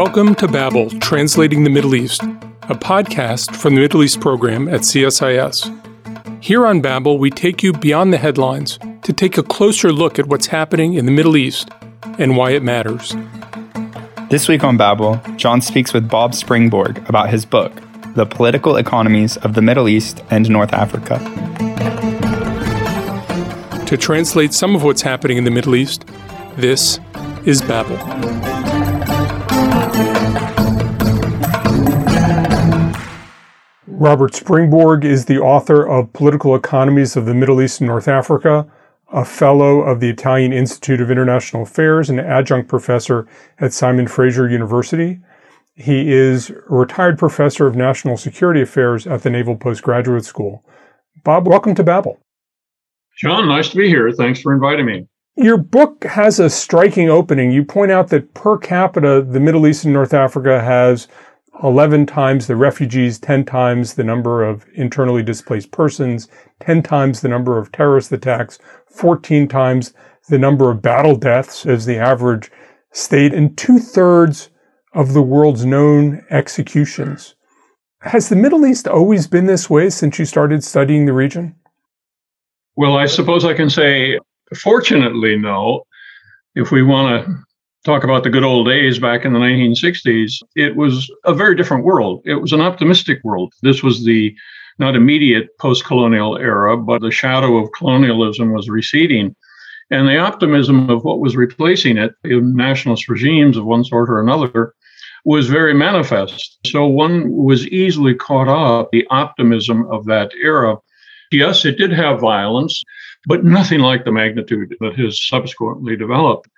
Welcome to Babel, Translating the Middle East, a podcast from the Middle East program at CSIS. Here on Babel, we take you beyond the headlines to take a closer look at what's happening in the Middle East and why it matters. This week on Babel, John speaks with Bob Springborg about his book, The Political Economies of the Middle East and North Africa. To translate some of what's happening in the Middle East, this is Babel. Robert Springborg is the author of Political Economies of the Middle East and North Africa, a fellow of the Italian Institute of International Affairs and adjunct professor at Simon Fraser University. He is a retired professor of national security affairs at the Naval Postgraduate School. Bob, welcome to Babel. John, nice to be here. Thanks for inviting me. Your book has a striking opening. You point out that per capita, the Middle East and North Africa has 11 times the refugees, 10 times the number of internally displaced persons, 10 times the number of terrorist attacks, 14 times the number of battle deaths as the average state, and two thirds of the world's known executions. Has the Middle East always been this way since you started studying the region? Well, I suppose I can say, fortunately, no. If we want to talk about the good old days back in the 1960s, it was a very different world. It was an optimistic world. This was the not immediate post colonial era, but the shadow of colonialism was receding. And the optimism of what was replacing it, in nationalist regimes of one sort or another, was very manifest. So one was easily caught up the optimism of that era. Yes, it did have violence, but nothing like the magnitude that has subsequently developed.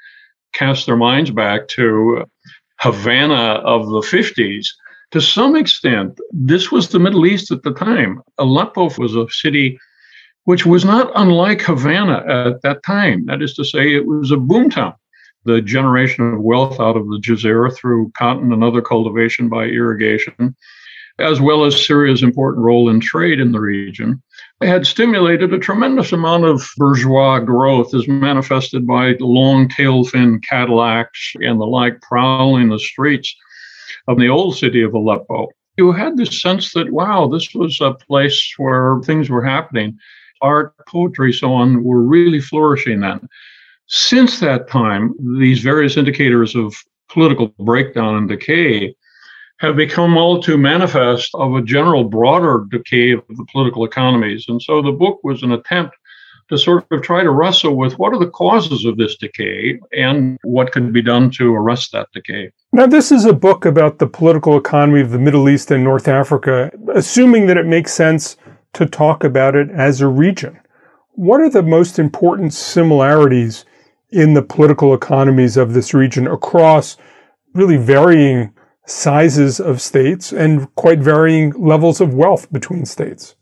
Cast their minds back to Havana of the 50s to some extent, this was the Middle East at the time. Aleppo was a city which was not unlike Havana at that time. That is to say, it was a boomtown. The generation of wealth out of the Jazeera through cotton and other cultivation by irrigation, as well as Syria's important role in trade in the region, had stimulated a tremendous amount of bourgeois growth as manifested by long tail fin Cadillacs and the like prowling the streets of the old city of Aleppo, you had this sense that, wow, this was a place where things were happening. Art, poetry, so on were really flourishing then. Since that time, these various indicators of political breakdown and decay have become all too manifest of a general broader decay of the political economies. And so the book was an attempt to sort of try to wrestle with what are the causes of this decay and what can be done to arrest that decay. Now, this is a book about the political economy of the Middle East and North Africa, assuming that it makes sense to talk about it as a region. What are the most important similarities in the political economies of this region across really varying sizes of states and quite varying levels of wealth between states?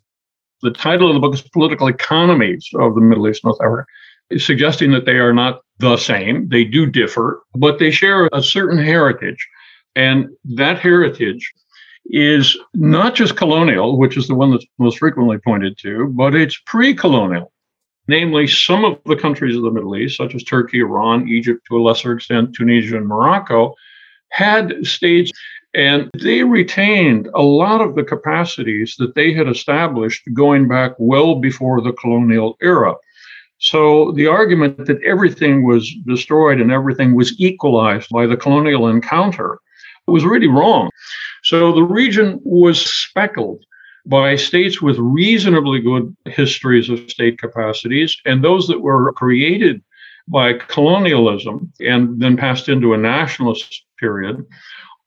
The title of the book is Political Economies of the Middle East North Africa, suggesting that they are not the same. They do differ, but they share a certain heritage. And that heritage is not just colonial, which is the one that's most frequently pointed to, but it's pre colonial. Namely, some of the countries of the Middle East, such as Turkey, Iran, Egypt, to a lesser extent, Tunisia, and Morocco, had states and they retained a lot of the capacities that they had established going back well before the colonial era. So the argument that everything was destroyed and everything was equalized by the colonial encounter was really wrong. So the region was speckled by states with reasonably good histories of state capacities and those that were created by colonialism and then passed into a nationalist period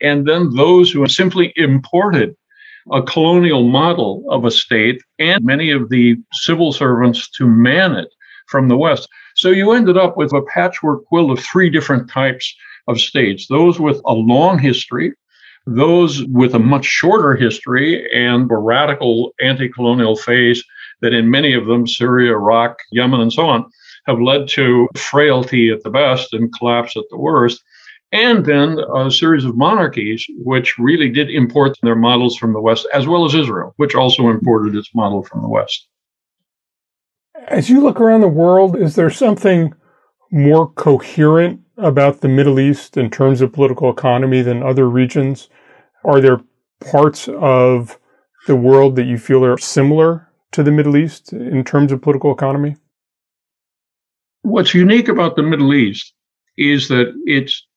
and then those who simply imported a colonial model of a state and many of the civil servants to man it from the West. So you ended up with a patchwork quilt of three different types of states those with a long history, those with a much shorter history and a radical anti colonial phase that in many of them, Syria, Iraq, Yemen, and so on, have led to frailty at the best and collapse at the worst and then a series of monarchies which really did import their models from the West, as well as Israel, which also imported its model from the West. As you look around the world, is there something more coherent about the Middle East in terms of political economy than other regions? Are there parts of the world that you feel are similar to the Middle East in terms of political economy? What's unique about the Middle East is that it's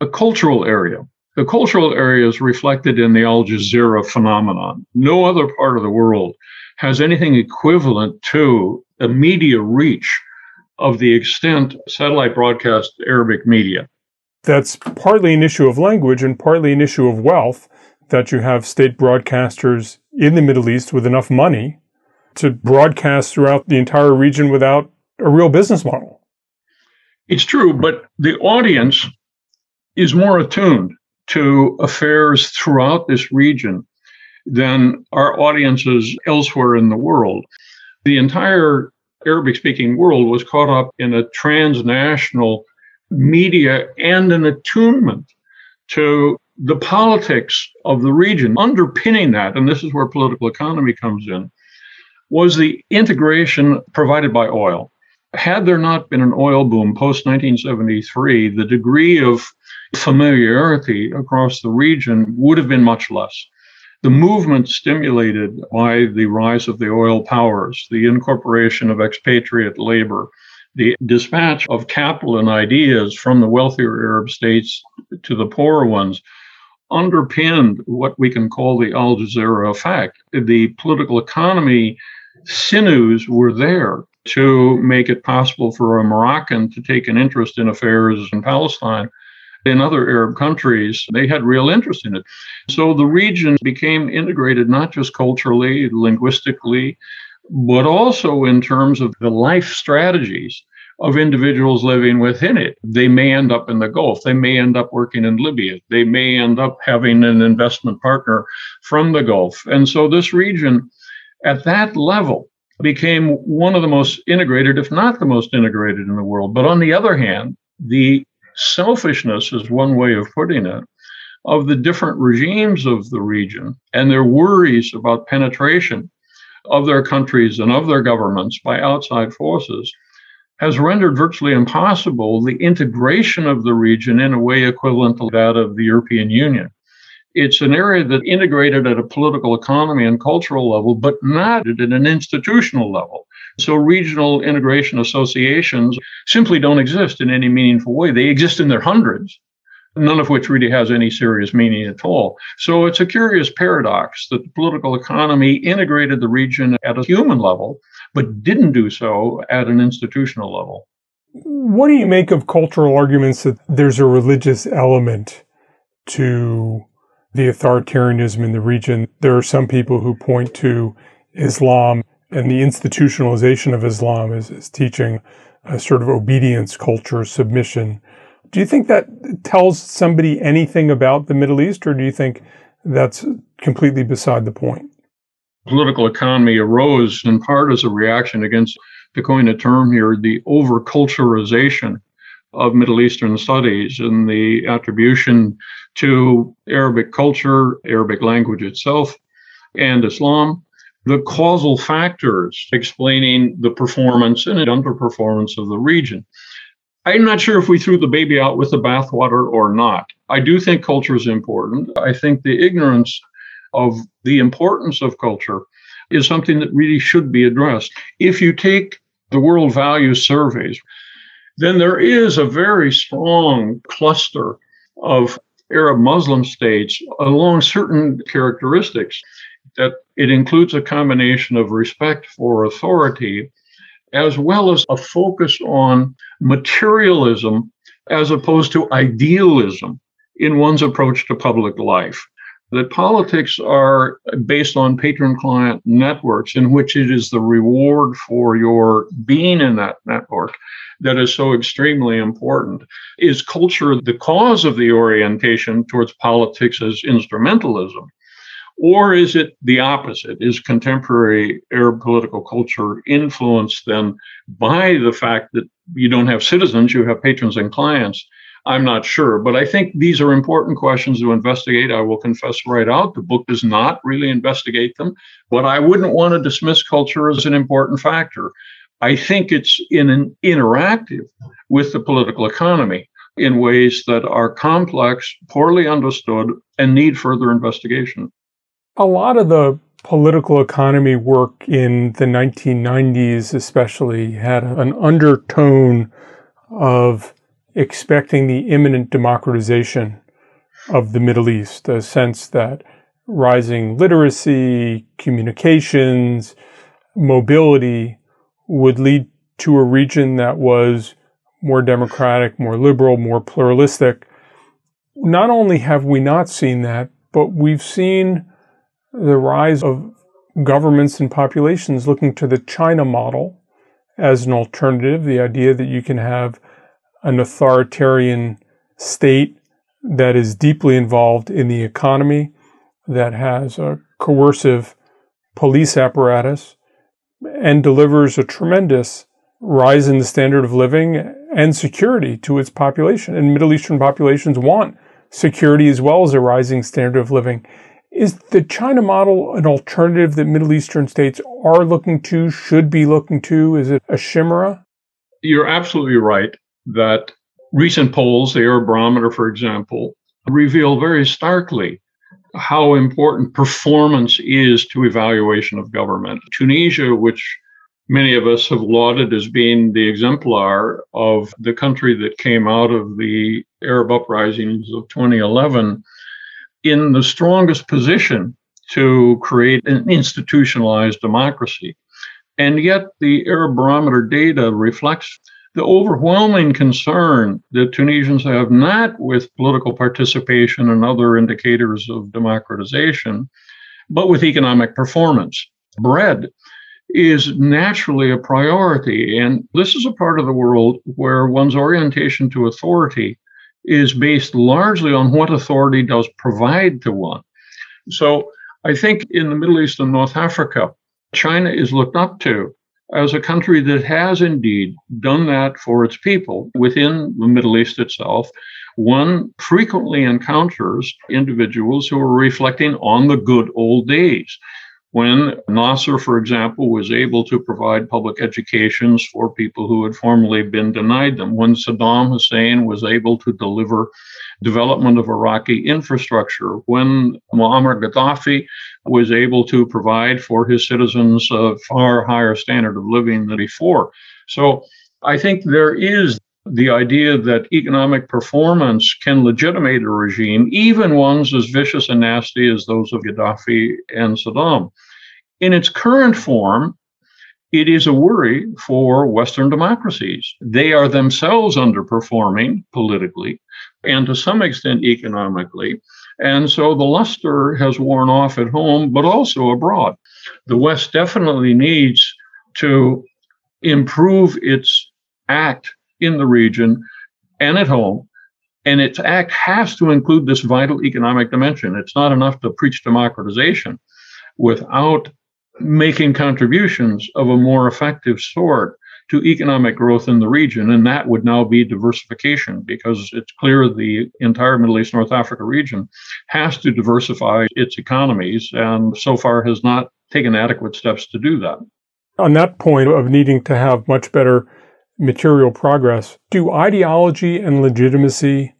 a cultural area. The cultural area is reflected in the Al Jazeera phenomenon. No other part of the world has anything equivalent to a media reach of the extent satellite broadcast Arabic media. That's partly an issue of language and partly an issue of wealth that you have state broadcasters in the Middle East with enough money to broadcast throughout the entire region without a real business model. It's true, but the audience is more attuned to affairs throughout this region than our audiences elsewhere in the world. The entire Arabic speaking world was caught up in a transnational media and an attunement to the politics of the region. Underpinning that, and this is where political economy comes in, was the integration provided by oil. Had there not been an oil boom post 1973, the degree of familiarity across the region would have been much less. The movement stimulated by the rise of the oil powers, the incorporation of expatriate labor, the dispatch of capital and ideas from the wealthier Arab states to the poorer ones underpinned what we can call the Al Jazeera effect. The political economy sinews were there to make it possible for a Moroccan to take an interest in affairs in Palestine in other Arab countries, they had real interest in it. So the region became integrated not just culturally, linguistically, but also in terms of the life strategies of individuals living within it. They may end up in the Gulf. They may end up working in Libya. They may end up having an investment partner from the Gulf. And so this region at that level became one of the most integrated, if not the most integrated in the world. But on the other hand, the selfishness is one way of putting it of the different regimes of the region and their worries about penetration of their countries and of their governments by outside forces has rendered virtually impossible the integration of the region in a way equivalent to that of the European Union. It's an area that integrated at a political economy and cultural level, but not at an institutional level. So regional integration associations simply don't exist in any meaningful way. They exist in their hundreds, none of which really has any serious meaning at all. So it's a curious paradox that the political economy integrated the region at a human level, but didn't do so at an institutional level. What do you make of cultural arguments that there's a religious element to the authoritarianism in the region? There are some people who point to Islam and the institutionalization of Islam is, is teaching a sort of obedience culture, submission. Do you think that tells somebody anything about the Middle East, or do you think that's completely beside the point? Political economy arose in part as a reaction against, to coin a term here, the over culturalization of Middle Eastern studies and the attribution to Arabic culture, Arabic language itself, and Islam the causal factors explaining the performance and underperformance of the region. I'm not sure if we threw the baby out with the bathwater or not. I do think culture is important. I think the ignorance of the importance of culture is something that really should be addressed. If you take the world values surveys, then there is a very strong cluster of Arab Muslim states along certain characteristics that it includes a combination of respect for authority as well as a focus on materialism as opposed to idealism in one's approach to public life. That politics are based on patron client networks in which it is the reward for your being in that network that is so extremely important. Is culture the cause of the orientation towards politics as instrumentalism? Or is it the opposite? Is contemporary Arab political culture influenced then by the fact that you don't have citizens, you have patrons and clients? I'm not sure, but I think these are important questions to investigate. I will confess right out, the book does not really investigate them, but I wouldn't want to dismiss culture as an important factor. I think it's in an interactive with the political economy in ways that are complex, poorly understood, and need further investigation. A lot of the political economy work in the 1990s, especially, had an undertone of expecting the imminent democratization of the Middle East, a sense that rising literacy, communications, mobility would lead to a region that was more democratic, more liberal, more pluralistic. Not only have we not seen that, but we've seen the rise of governments and populations looking to the China model as an alternative, the idea that you can have an authoritarian state that is deeply involved in the economy, that has a coercive police apparatus, and delivers a tremendous rise in the standard of living and security to its population. And Middle Eastern populations want security as well as a rising standard of living. Is the China model an alternative that Middle Eastern states are looking to, should be looking to? Is it a chimera? You're absolutely right that recent polls, the Arab Barometer, for example, reveal very starkly how important performance is to evaluation of government. Tunisia, which many of us have lauded as being the exemplar of the country that came out of the Arab uprisings of 2011, in the strongest position to create an institutionalized democracy. And yet, the Arab barometer data reflects the overwhelming concern that Tunisians have not with political participation and other indicators of democratization, but with economic performance. Bread is naturally a priority. And this is a part of the world where one's orientation to authority is based largely on what authority does provide to one. So I think in the Middle East and North Africa, China is looked up to as a country that has indeed done that for its people within the Middle East itself. One frequently encounters individuals who are reflecting on the good old days when Nasser, for example, was able to provide public educations for people who had formerly been denied them, when Saddam Hussein was able to deliver development of Iraqi infrastructure, when Muammar Gaddafi was able to provide for his citizens a far higher standard of living than before. So I think there is the idea that economic performance can legitimate a regime, even ones as vicious and nasty as those of Gaddafi and Saddam. In its current form, it is a worry for Western democracies. They are themselves underperforming politically and to some extent economically. And so the luster has worn off at home, but also abroad. The West definitely needs to improve its act in the region and at home. And its act has to include this vital economic dimension. It's not enough to preach democratization without making contributions of a more effective sort to economic growth in the region. And that would now be diversification because it's clear the entire Middle East, North Africa region has to diversify its economies and so far has not taken adequate steps to do that. On that point of needing to have much better material progress, do ideology and legitimacy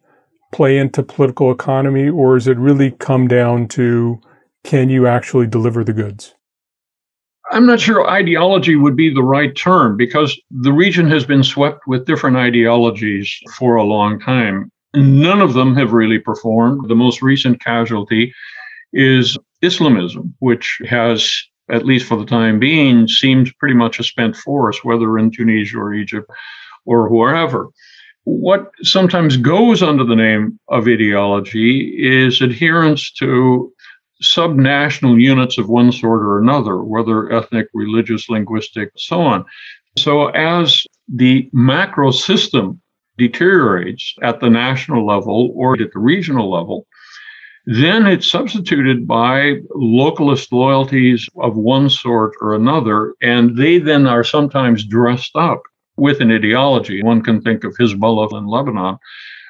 play into political economy, or does it really come down to can you actually deliver the goods? I'm not sure ideology would be the right term because the region has been swept with different ideologies for a long time. None of them have really performed. The most recent casualty is Islamism, which has, at least for the time being, seems pretty much a spent force, whether in Tunisia or Egypt or wherever. What sometimes goes under the name of ideology is adherence to subnational units of one sort or another, whether ethnic, religious, linguistic, so on. So as the macro system deteriorates at the national level or at the regional level, then it's substituted by localist loyalties of one sort or another, and they then are sometimes dressed up with an ideology. One can think of Hezbollah in Lebanon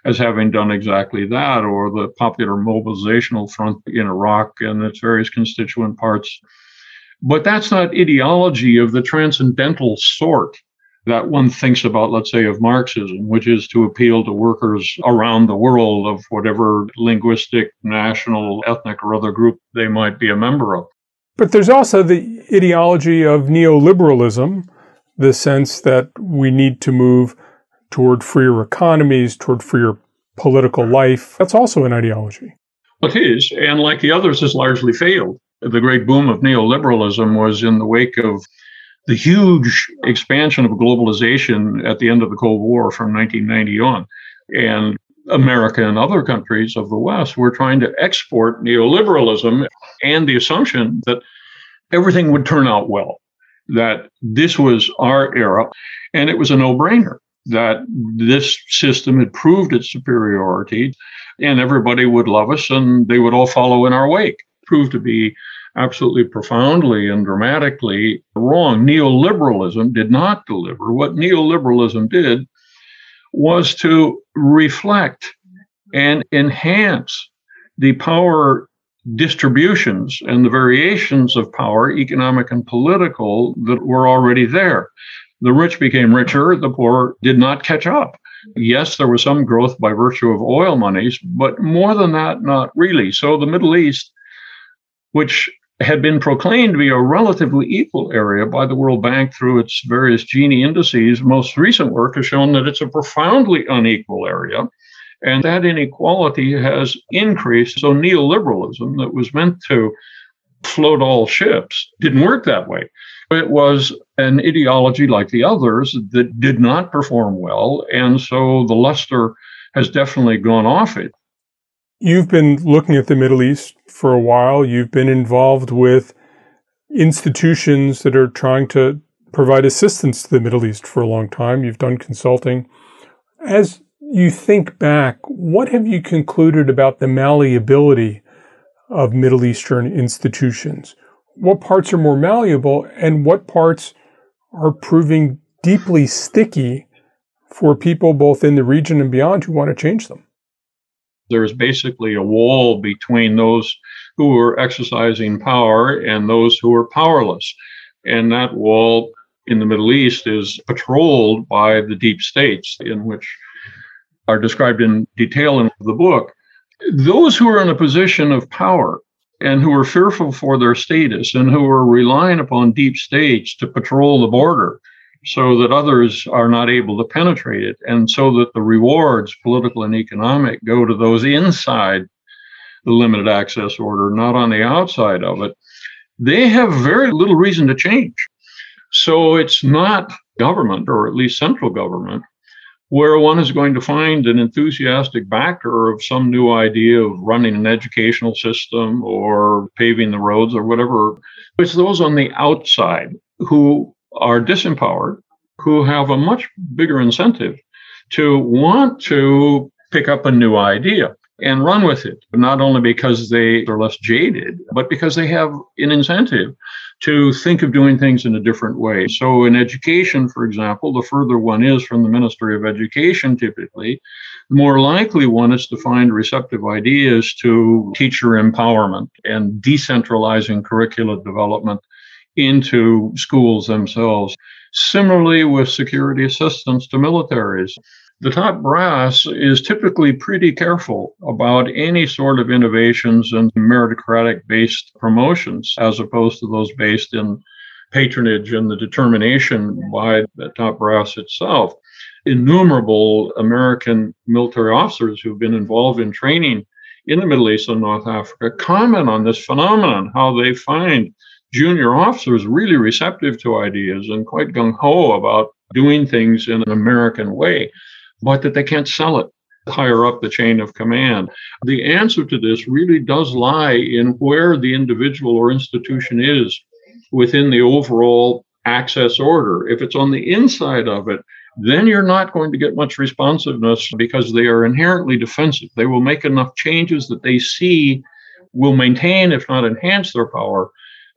as having done exactly that, or the Popular Mobilizational Front in Iraq and its various constituent parts But that's not ideology of the transcendental sort that one thinks about, let's say, of Marxism, which is to appeal to workers around the world of whatever linguistic, national, ethnic, or other group they might be a member of. But there's also the ideology of neoliberalism, the sense that we need to move toward freer economies, toward freer political life. That's also an ideology. It is, and like the others, has largely failed. The great boom of neoliberalism was in the wake of the huge expansion of globalization at the end of the Cold War from 1990 on. And America and other countries of the West were trying to export neoliberalism and the assumption that everything would turn out well, that this was our era. And it was a no brainer that this system had proved its superiority and everybody would love us and they would all follow in our wake. Proved to be absolutely profoundly and dramatically wrong. Neoliberalism did not deliver. What neoliberalism did was to reflect and enhance the power distributions and the variations of power, economic and political, that were already there. The rich became richer, the poor did not catch up. Yes, there was some growth by virtue of oil monies, but more than that, not really. So the Middle East, which had been proclaimed to be a relatively equal area by the World Bank through its various Gini indices. Most recent work has shown that it's a profoundly unequal area, and that inequality has increased. So, neoliberalism that was meant to float all ships didn't work that way. It was an ideology like the others that did not perform well, and so the luster has definitely gone off it. You've been looking at the Middle East for a while. You've been involved with institutions that are trying to provide assistance to the Middle East for a long time. You've done consulting. As you think back, what have you concluded about the malleability of Middle Eastern institutions? What parts are more malleable and what parts are proving deeply sticky for people both in the region and beyond who want to change them? There's basically a wall between those who are exercising power and those who are powerless. And that wall in the Middle East is patrolled by the deep states, in which are described in detail in the book. Those who are in a position of power and who are fearful for their status and who are relying upon deep states to patrol the border so that others are not able to penetrate it, and so that the rewards, political and economic, go to those inside the limited access order, not on the outside of it, they have very little reason to change. So it's not government, or at least central government, where one is going to find an enthusiastic backer of some new idea of running an educational system or paving the roads or whatever. It's those on the outside who are disempowered who have a much bigger incentive to want to pick up a new idea and run with it, not only because they are less jaded, but because they have an incentive to think of doing things in a different way. So, in education, for example, the further one is from the Ministry of Education, typically, the more likely one is to find receptive ideas to teacher empowerment and decentralizing curricular development into schools themselves. Similarly, with security assistance to militaries, the top brass is typically pretty careful about any sort of innovations and meritocratic based promotions as opposed to those based in patronage and the determination by the top brass itself. Innumerable American military officers who've been involved in training in the Middle East and North Africa comment on this phenomenon, how they find junior officers really receptive to ideas and quite gung ho about doing things in an American way, but that they can't sell it higher up the chain of command. The answer to this really does lie in where the individual or institution is within the overall access order. If it's on the inside of it, then you're not going to get much responsiveness because they are inherently defensive. They will make enough changes that they see will maintain, if not enhance, their power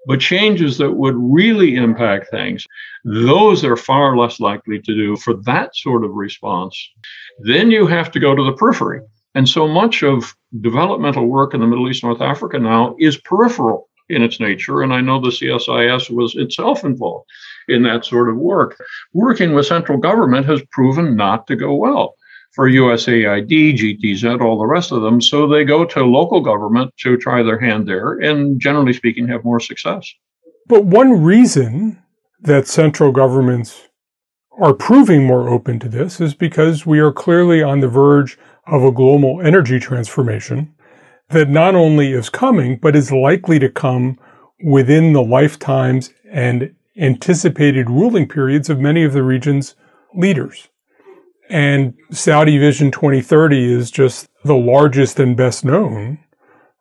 but changes that would really impact things, those are far less likely to do for that sort of response. Then you have to go to the periphery. And so much of developmental work in the Middle East, North Africa now is peripheral. in its nature. And I know the CSIS was itself involved in that sort of work. Working with central government has proven not to go well for USAID, GTZ, all the rest of them. So they go to local government to try their hand there and generally speaking have more success. But one reason that central governments are proving more open to this is because we are clearly on the verge of a global energy transformation that not only is coming, but is likely to come within the lifetimes and anticipated ruling periods of many of the region's leaders. And Saudi Vision 2030 is just the largest and best known.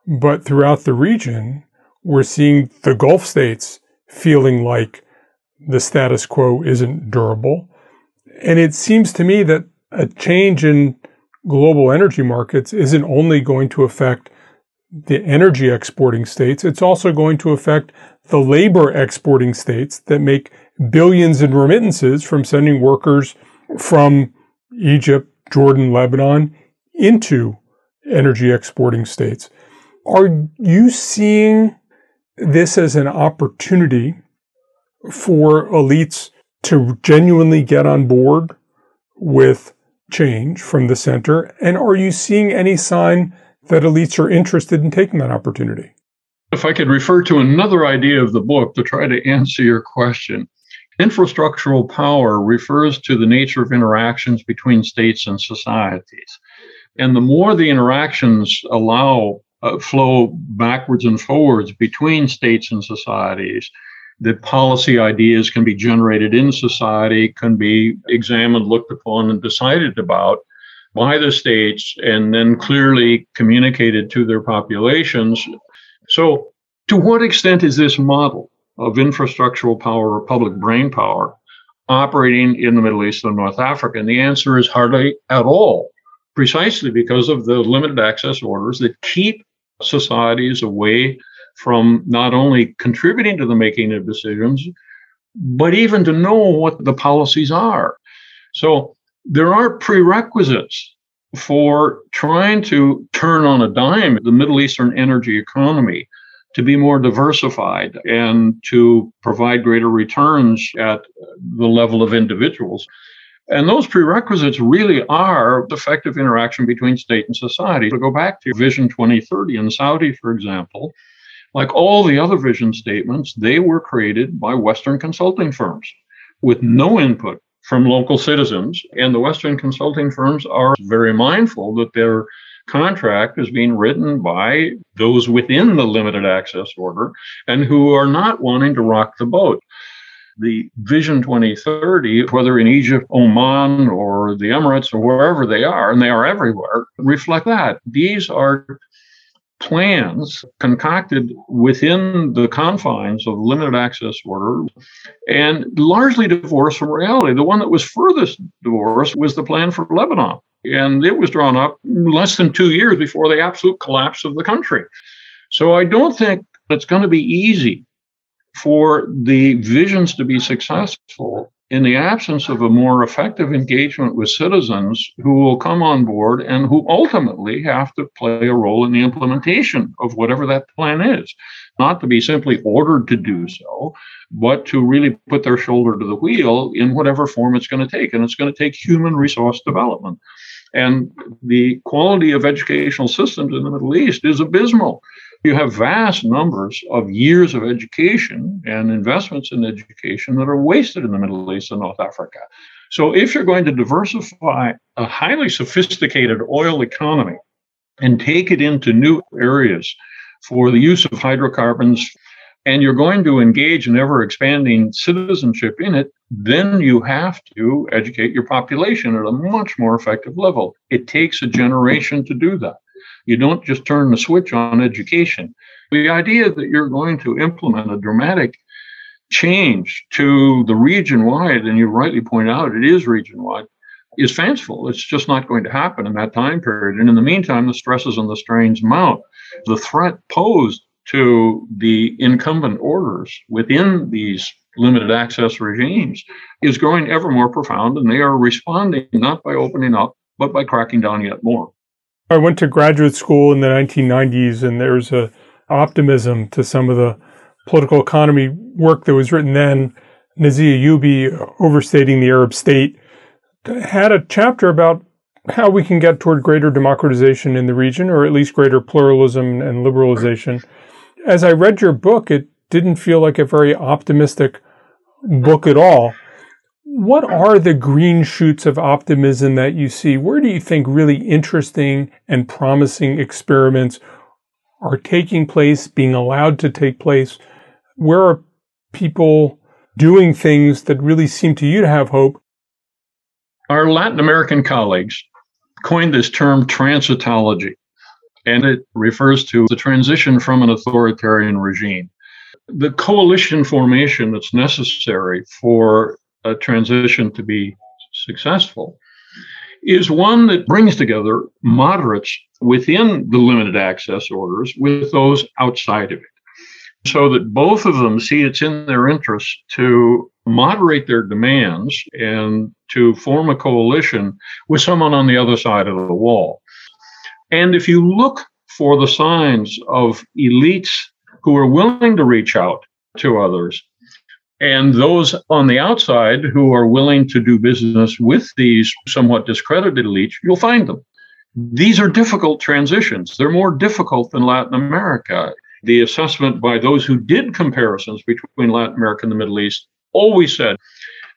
But throughout the region, we're seeing the Gulf states feeling like the status quo isn't durable. And it seems to me that a change in global energy markets isn't only going to affect the energy exporting states, it's also going to affect the labor exporting states that make billions in remittances from sending workers from Egypt, Jordan, Lebanon into energy exporting states. Are you seeing this as an opportunity for elites to genuinely get on board with change from the center? And are you seeing any sign that elites are interested in taking that opportunity? If I could refer to another idea of the book to try to answer your question. Infrastructural power refers to the nature of interactions between states and societies. And the more the interactions allow uh, flow backwards and forwards between states and societies, that policy ideas can be generated in society, can be examined, looked upon, and decided about by the states, and then clearly communicated to their populations. So, to what extent is this model of infrastructural power or public brain power operating in the Middle East and North Africa? And the answer is hardly at all, precisely because of the limited access orders that keep societies away from not only contributing to the making of decisions, but even to know what the policies are. So there are prerequisites for trying to turn on a dime the Middle Eastern energy economy to be more diversified and to provide greater returns at the level of individuals. And those prerequisites really are effective interaction between state and society. To go back to Vision 2030 in Saudi, for example, like all the other vision statements, they were created by Western consulting firms with no input from local citizens. And the Western consulting firms are very mindful that their contract is being written by those within the limited access order and who are not wanting to rock the boat. The Vision 2030, whether in Egypt, Oman, or the Emirates, or wherever they are, and they are everywhere, reflect that. These are plans concocted within the confines of limited access order and largely divorced from reality. The one that was furthest divorced was the plan for Lebanon. And it was drawn up less than two years before the absolute collapse of the country. So I don't think it's going to be easy for the visions to be successful in the absence of a more effective engagement with citizens who will come on board and who ultimately have to play a role in the implementation of whatever that plan is. Not to be simply ordered to do so, but to really put their shoulder to the wheel in whatever form it's going to take. And it's going to take human resource development. And the quality of educational systems in the Middle East is abysmal you have vast numbers of years of education and investments in education that are wasted in the Middle East and North Africa. So, if you're going to diversify a highly sophisticated oil economy and take it into new areas for the use of hydrocarbons, and you're going to engage in ever expanding citizenship in it, then you have to educate your population at a much more effective level. It takes a generation to do that. You don't just turn the switch on education. The idea that you're going to implement a dramatic change to the region wide, and you rightly point out it is region wide, is fanciful. It's just not going to happen in that time period. And in the meantime, the stresses and the strains mount. The threat posed to the incumbent orders within these limited access regimes is growing ever more profound, and they are responding not by opening up, but by cracking down yet more. I went to graduate school in the 1990s, and there's a, optimism to some of the political economy work that was written then. Nazih Ayubi, overstating the Arab state, had a chapter about how we can get toward greater democratization in the region, or at least greater pluralism and liberalization. As I read your book, it didn't feel like a very optimistic book at all. What are the green shoots of optimism that you see? Where do you think really interesting and promising experiments are taking place, being allowed to take place? Where are people doing things that really seem to you to have hope? Our Latin American colleagues coined this term transitology, and it refers to the transition from an authoritarian regime. The coalition formation that's necessary for a transition to be successful is one that brings together moderates within the limited access orders with those outside of it so that both of them see it's in their interest to moderate their demands and to form a coalition with someone on the other side of the wall. And if you look for the signs of elites who are willing to reach out to others, and those on the outside who are willing to do business with these somewhat discredited elites, you'll find them. These are difficult transitions. They're more difficult than Latin America. The assessment by those who did comparisons between Latin America and the Middle East always said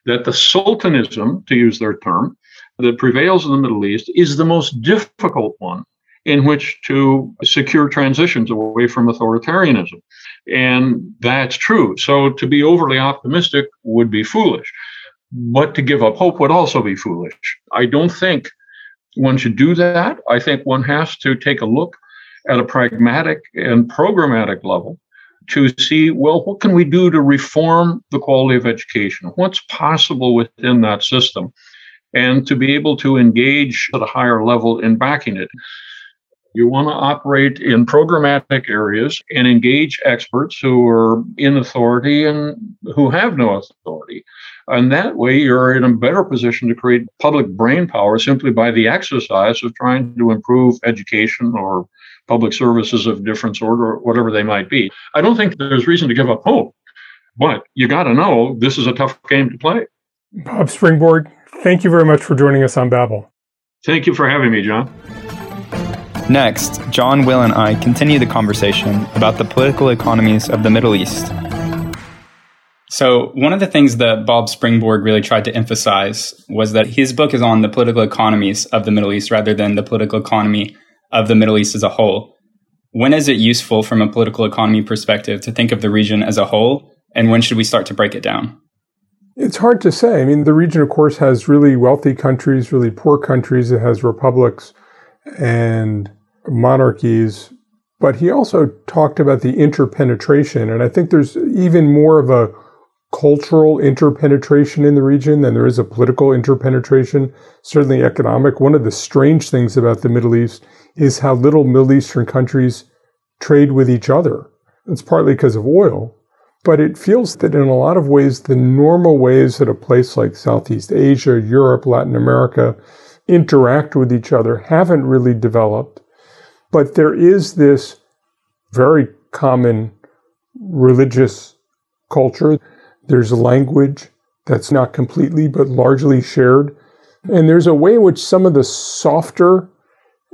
that the sultanism, to use their term, that prevails in the Middle East is the most difficult one in which to secure transitions away from authoritarianism. And that's true. So to be overly optimistic would be foolish. But to give up hope would also be foolish. I don't think one should do that. I think one has to take a look at a pragmatic and programmatic level to see, well, what can we do to reform the quality of education? What's possible within that system? And to be able to engage at a higher level in backing it. You want to operate in programmatic areas and engage experts who are in authority and who have no authority. And that way, you're in a better position to create public brain power simply by the exercise of trying to improve education or public services of different sort or whatever they might be. I don't think there's reason to give up hope, but you got to know this is a tough game to play. Bob Springborg, thank you very much for joining us on Babel. Thank you for having me, John. Next, John, Will, and I continue the conversation about the political economies of the Middle East. So, one of the things that Bob Springborg really tried to emphasize was that his book is on the political economies of the Middle East rather than the political economy of the Middle East as a whole. When is it useful from a political economy perspective to think of the region as a whole, and when should we start to break it down? It's hard to say. I mean, the region, of course, has really wealthy countries, really poor countries. It has republics and monarchies. But he also talked about the interpenetration. And I think there's even more of a cultural interpenetration in the region than there is a political interpenetration, certainly economic. One of the strange things about the Middle East is how little Middle Eastern countries trade with each other. It's partly because of oil, but it feels that in a lot of ways, the normal ways that a place like Southeast Asia, Europe, Latin America interact with each other haven't really developed. But there is this very common religious culture. There's language that's not completely but largely shared. And there's a way in which some of the softer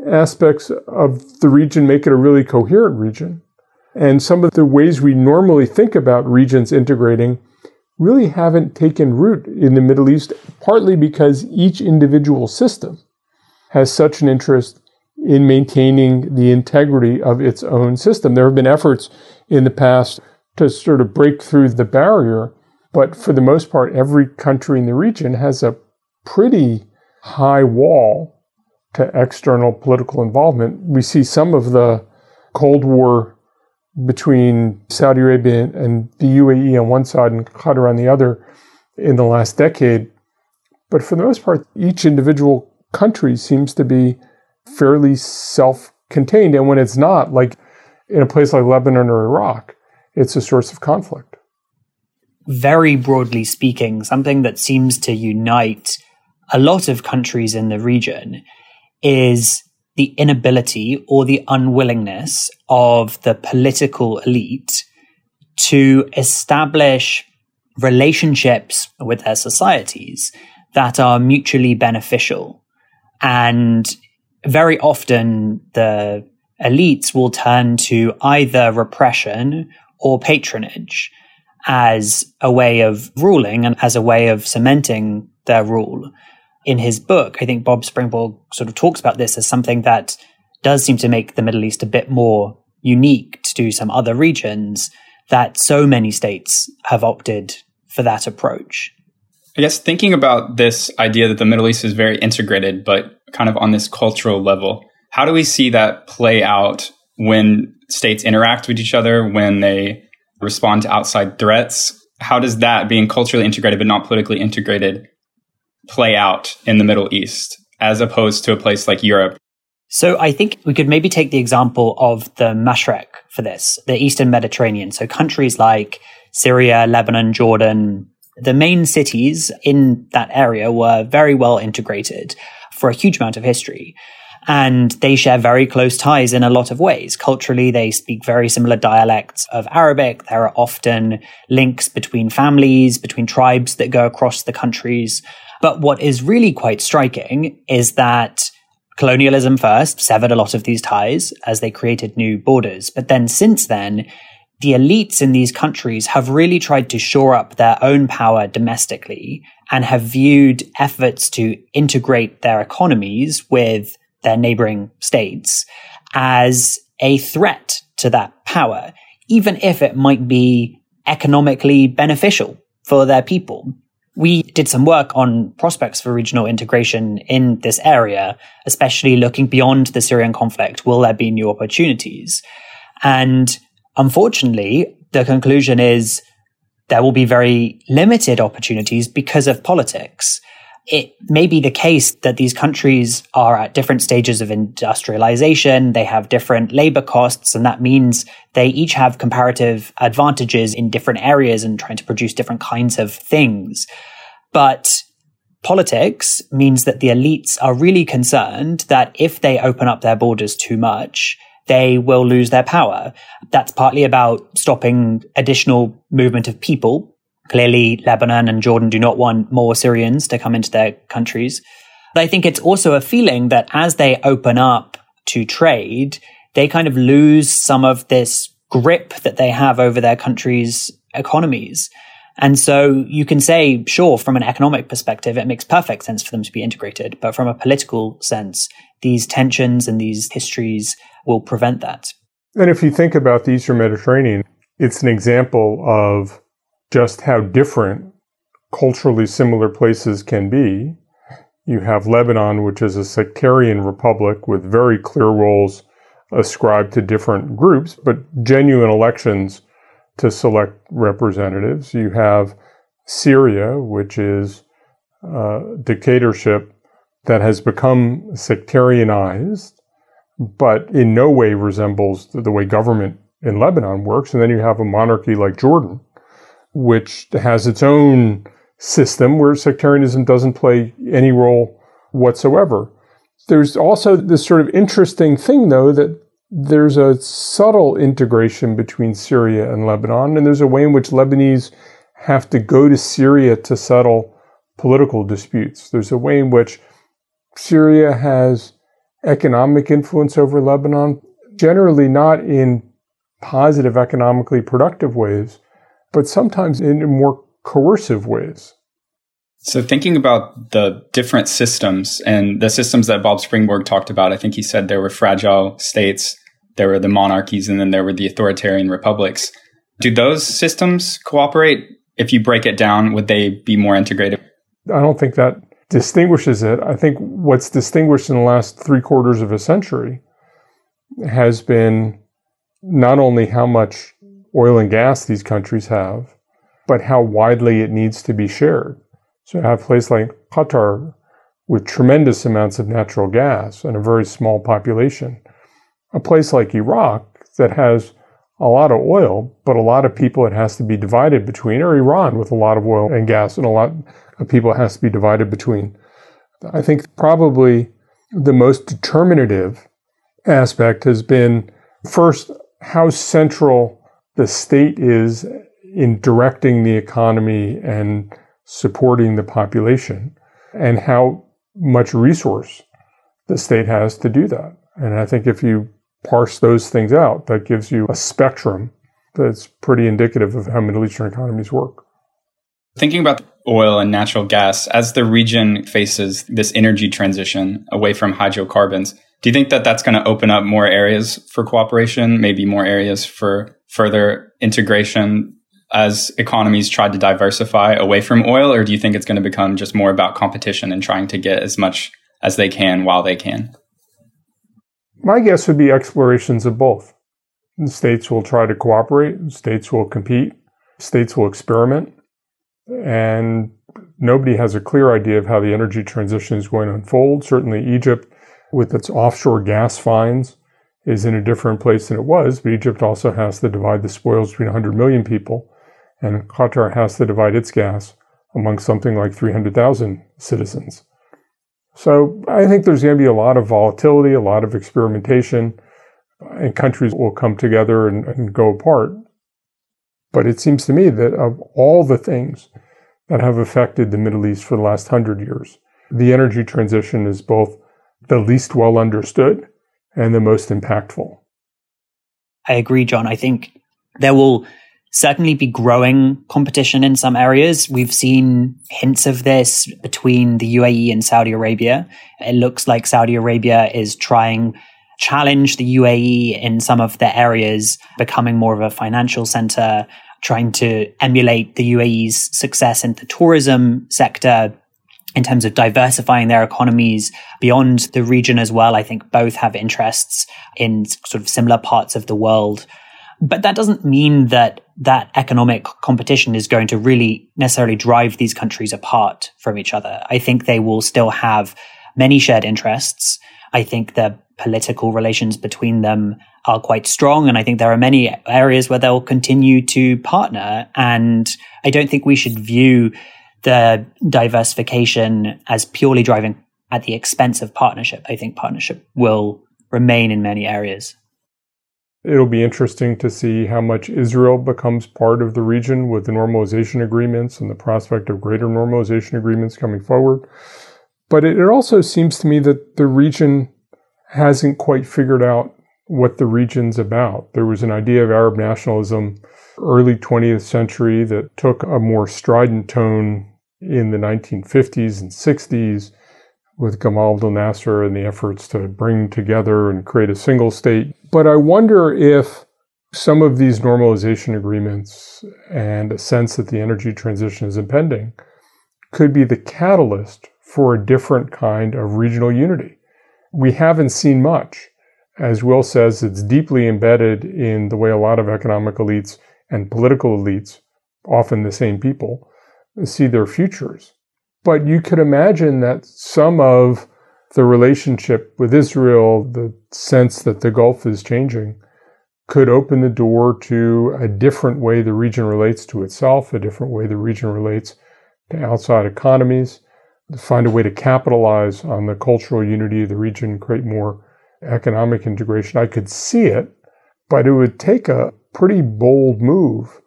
aspects of the region make it a really coherent region. And some of the ways we normally think about regions integrating really haven't taken root in the Middle East, partly because each individual system has such an interest in maintaining the integrity of its own system. There have been efforts in the past to sort of break through the barrier, but for the most part, every country in the region has a pretty high wall to external political involvement. We see some of the Cold War between Saudi Arabia and the UAE on one side and Qatar on the other in the last decade. But for the most part, each individual country seems to be fairly self contained. And when it's not, like in a place like Lebanon or Iraq, it's a source of conflict. Very broadly speaking, something that seems to unite a lot of countries in the region is the inability or the unwillingness of the political elite to establish relationships with their societies that are mutually beneficial. And very often the elites will turn to either repression or patronage as a way of ruling and as a way of cementing their rule. In his book, I think Bob Springborg sort of talks about this as something that does seem to make the Middle East a bit more unique to some other regions that so many states have opted for that approach. I guess thinking about this idea that the Middle East is very integrated, but kind of on this cultural level, how do we see that play out when states interact with each other, when they respond to outside threats? How does that, being culturally integrated but not politically integrated, play out in the Middle East as opposed to a place like Europe? So I think we could maybe take the example of the Mashrek for this, the Eastern Mediterranean. So countries like Syria, Lebanon, Jordan, the main cities in that area were very well integrated for a huge amount of history. And they share very close ties in a lot of ways. Culturally, they speak very similar dialects of Arabic. There are often links between families, between tribes that go across the countries. But what is really quite striking is that colonialism first severed a lot of these ties as they created new borders. But then since then, the elites in these countries have really tried to shore up their own power domestically and have viewed efforts to integrate their economies with their neighboring states as a threat to that power, even if it might be economically beneficial for their people. We did some work on prospects for regional integration in this area, especially looking beyond the Syrian conflict. Will there be new opportunities? And unfortunately, the conclusion is there will be very limited opportunities because of politics it may be the case that these countries are at different stages of industrialization. They have different labor costs, and that means they each have comparative advantages in different areas and trying to produce different kinds of things. But politics means that the elites are really concerned that if they open up their borders too much, they will lose their power. That's partly about stopping additional movement of people Clearly, Lebanon and Jordan do not want more Syrians to come into their countries. But I think it's also a feeling that as they open up to trade, they kind of lose some of this grip that they have over their country's economies. And so you can say, sure, from an economic perspective, it makes perfect sense for them to be integrated. But from a political sense, these tensions and these histories will prevent that. And if you think about the Eastern Mediterranean, it's an example of just how different culturally similar places can be. You have Lebanon, which is a sectarian republic with very clear roles ascribed to different groups, but genuine elections to select representatives. You have Syria, which is a dictatorship that has become sectarianized, but in no way resembles the way government in Lebanon works. And then you have a monarchy like Jordan, which has its own system where sectarianism doesn't play any role whatsoever. There's also this sort of interesting thing, though, that there's a subtle integration between Syria and Lebanon, and there's a way in which Lebanese have to go to Syria to settle political disputes. There's a way in which Syria has economic influence over Lebanon, generally not in positive, economically productive ways, but sometimes in more coercive ways. So, thinking about the different systems and the systems that Bob Springborg talked about, I think he said there were fragile states, there were the monarchies, and then there were the authoritarian republics. Do those systems cooperate? If you break it down, would they be more integrated? I don't think that distinguishes it. I think what's distinguished in the last three quarters of a century has been not only how much oil and gas these countries have, but how widely it needs to be shared. So you have a place like Qatar with tremendous amounts of natural gas and a very small population. A place like Iraq that has a lot of oil, but a lot of people it has to be divided between, or Iran with a lot of oil and gas and a lot of people it has to be divided between. I think probably the most determinative aspect has been first, how central the state is in directing the economy and supporting the population, and how much resource the state has to do that. And I think if you parse those things out, that gives you a spectrum that's pretty indicative of how Middle Eastern economies work. Thinking about oil and natural gas, as the region faces this energy transition away from hydrocarbons, do you think that that's going to open up more areas for cooperation, maybe more areas for further integration as economies try to diversify away from oil? Or do you think it's going to become just more about competition and trying to get as much as they can while they can? My guess would be explorations of both. States will try to cooperate, states will compete, states will experiment, and nobody has a clear idea of how the energy transition is going to unfold. Certainly, Egypt, with its offshore gas finds, is in a different place than it was, but Egypt also has to divide the spoils between 100 million people, and Qatar has to divide its gas among something like 300,000 citizens. So I think there's going to be a lot of volatility, a lot of experimentation and countries will come together and, and go apart. But it seems to me that of all the things that have affected the Middle East for the last hundred years, the energy transition is both the least well understood and the most impactful. I agree, Jon. I think there will certainly be growing competition in some areas. We've seen hints of this between the UAE and Saudi Arabia. It looks like Saudi Arabia is trying to challenge the UAE in some of the areas, becoming more of a financial center, trying to emulate the UAE's success in the tourism sector in terms of diversifying their economies beyond the region as well. I think both have interests in sort of similar parts of the world. But that doesn't mean that that economic competition is going to really necessarily drive these countries apart from each other. I think they will still have many shared interests. I think the political relations between them are quite strong. And I think there are many areas where they'll continue to partner. And I don't think we should view the diversification as purely driving at the expense of partnership. I think partnership will remain in many areas. It'll be interesting to see how much Israel becomes part of the region with the normalization agreements and the prospect of greater normalization agreements coming forward. But it, also seems to me that the region hasn't quite figured out what the region's about. There was an idea of Arab nationalism early 20th century that took a more strident tone in the 1950s and 60s with Gamal Abdel Nasser and the efforts to bring together and create a single state. But I wonder if some of these normalization agreements and a sense that the energy transition is impending could be the catalyst for a different kind of regional unity. We haven't seen much. As Will says, it's deeply embedded in the way a lot of economic elites and political elites, often the same people, see their futures. But you could imagine that some of the relationship with Israel, the sense that the Gulf is changing, could open the door to a different way the region relates to itself, a different way the region relates to outside economies, to find a way to capitalize on the cultural unity of the region, create more economic integration. I could see it, but it would take a pretty bold move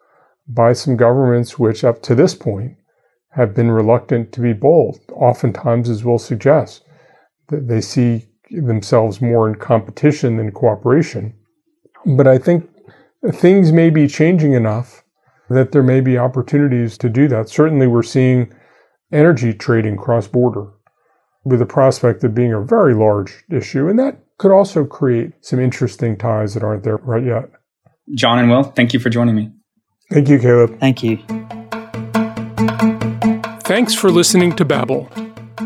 by some governments which, up to this point, have been reluctant to be bold. Oftentimes, as Will suggest, that they see themselves more in competition than cooperation. But I think things may be changing enough that there may be opportunities to do that. Certainly, we're seeing energy trading cross border with the prospect of being a very large issue. And that could also create some interesting ties that aren't there right yet. Jon and Will, thank you for joining me. Thank you, Caleb. Thank you. Thanks for listening to Babel.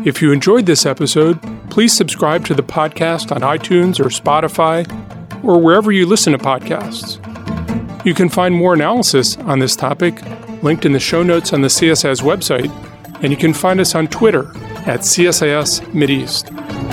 If you enjoyed this episode, please subscribe to the podcast on iTunes or Spotify or wherever you listen to podcasts. You can find more analysis on this topic linked in the show notes on the CSIS website and you can find us on Twitter at CSIS Mideast.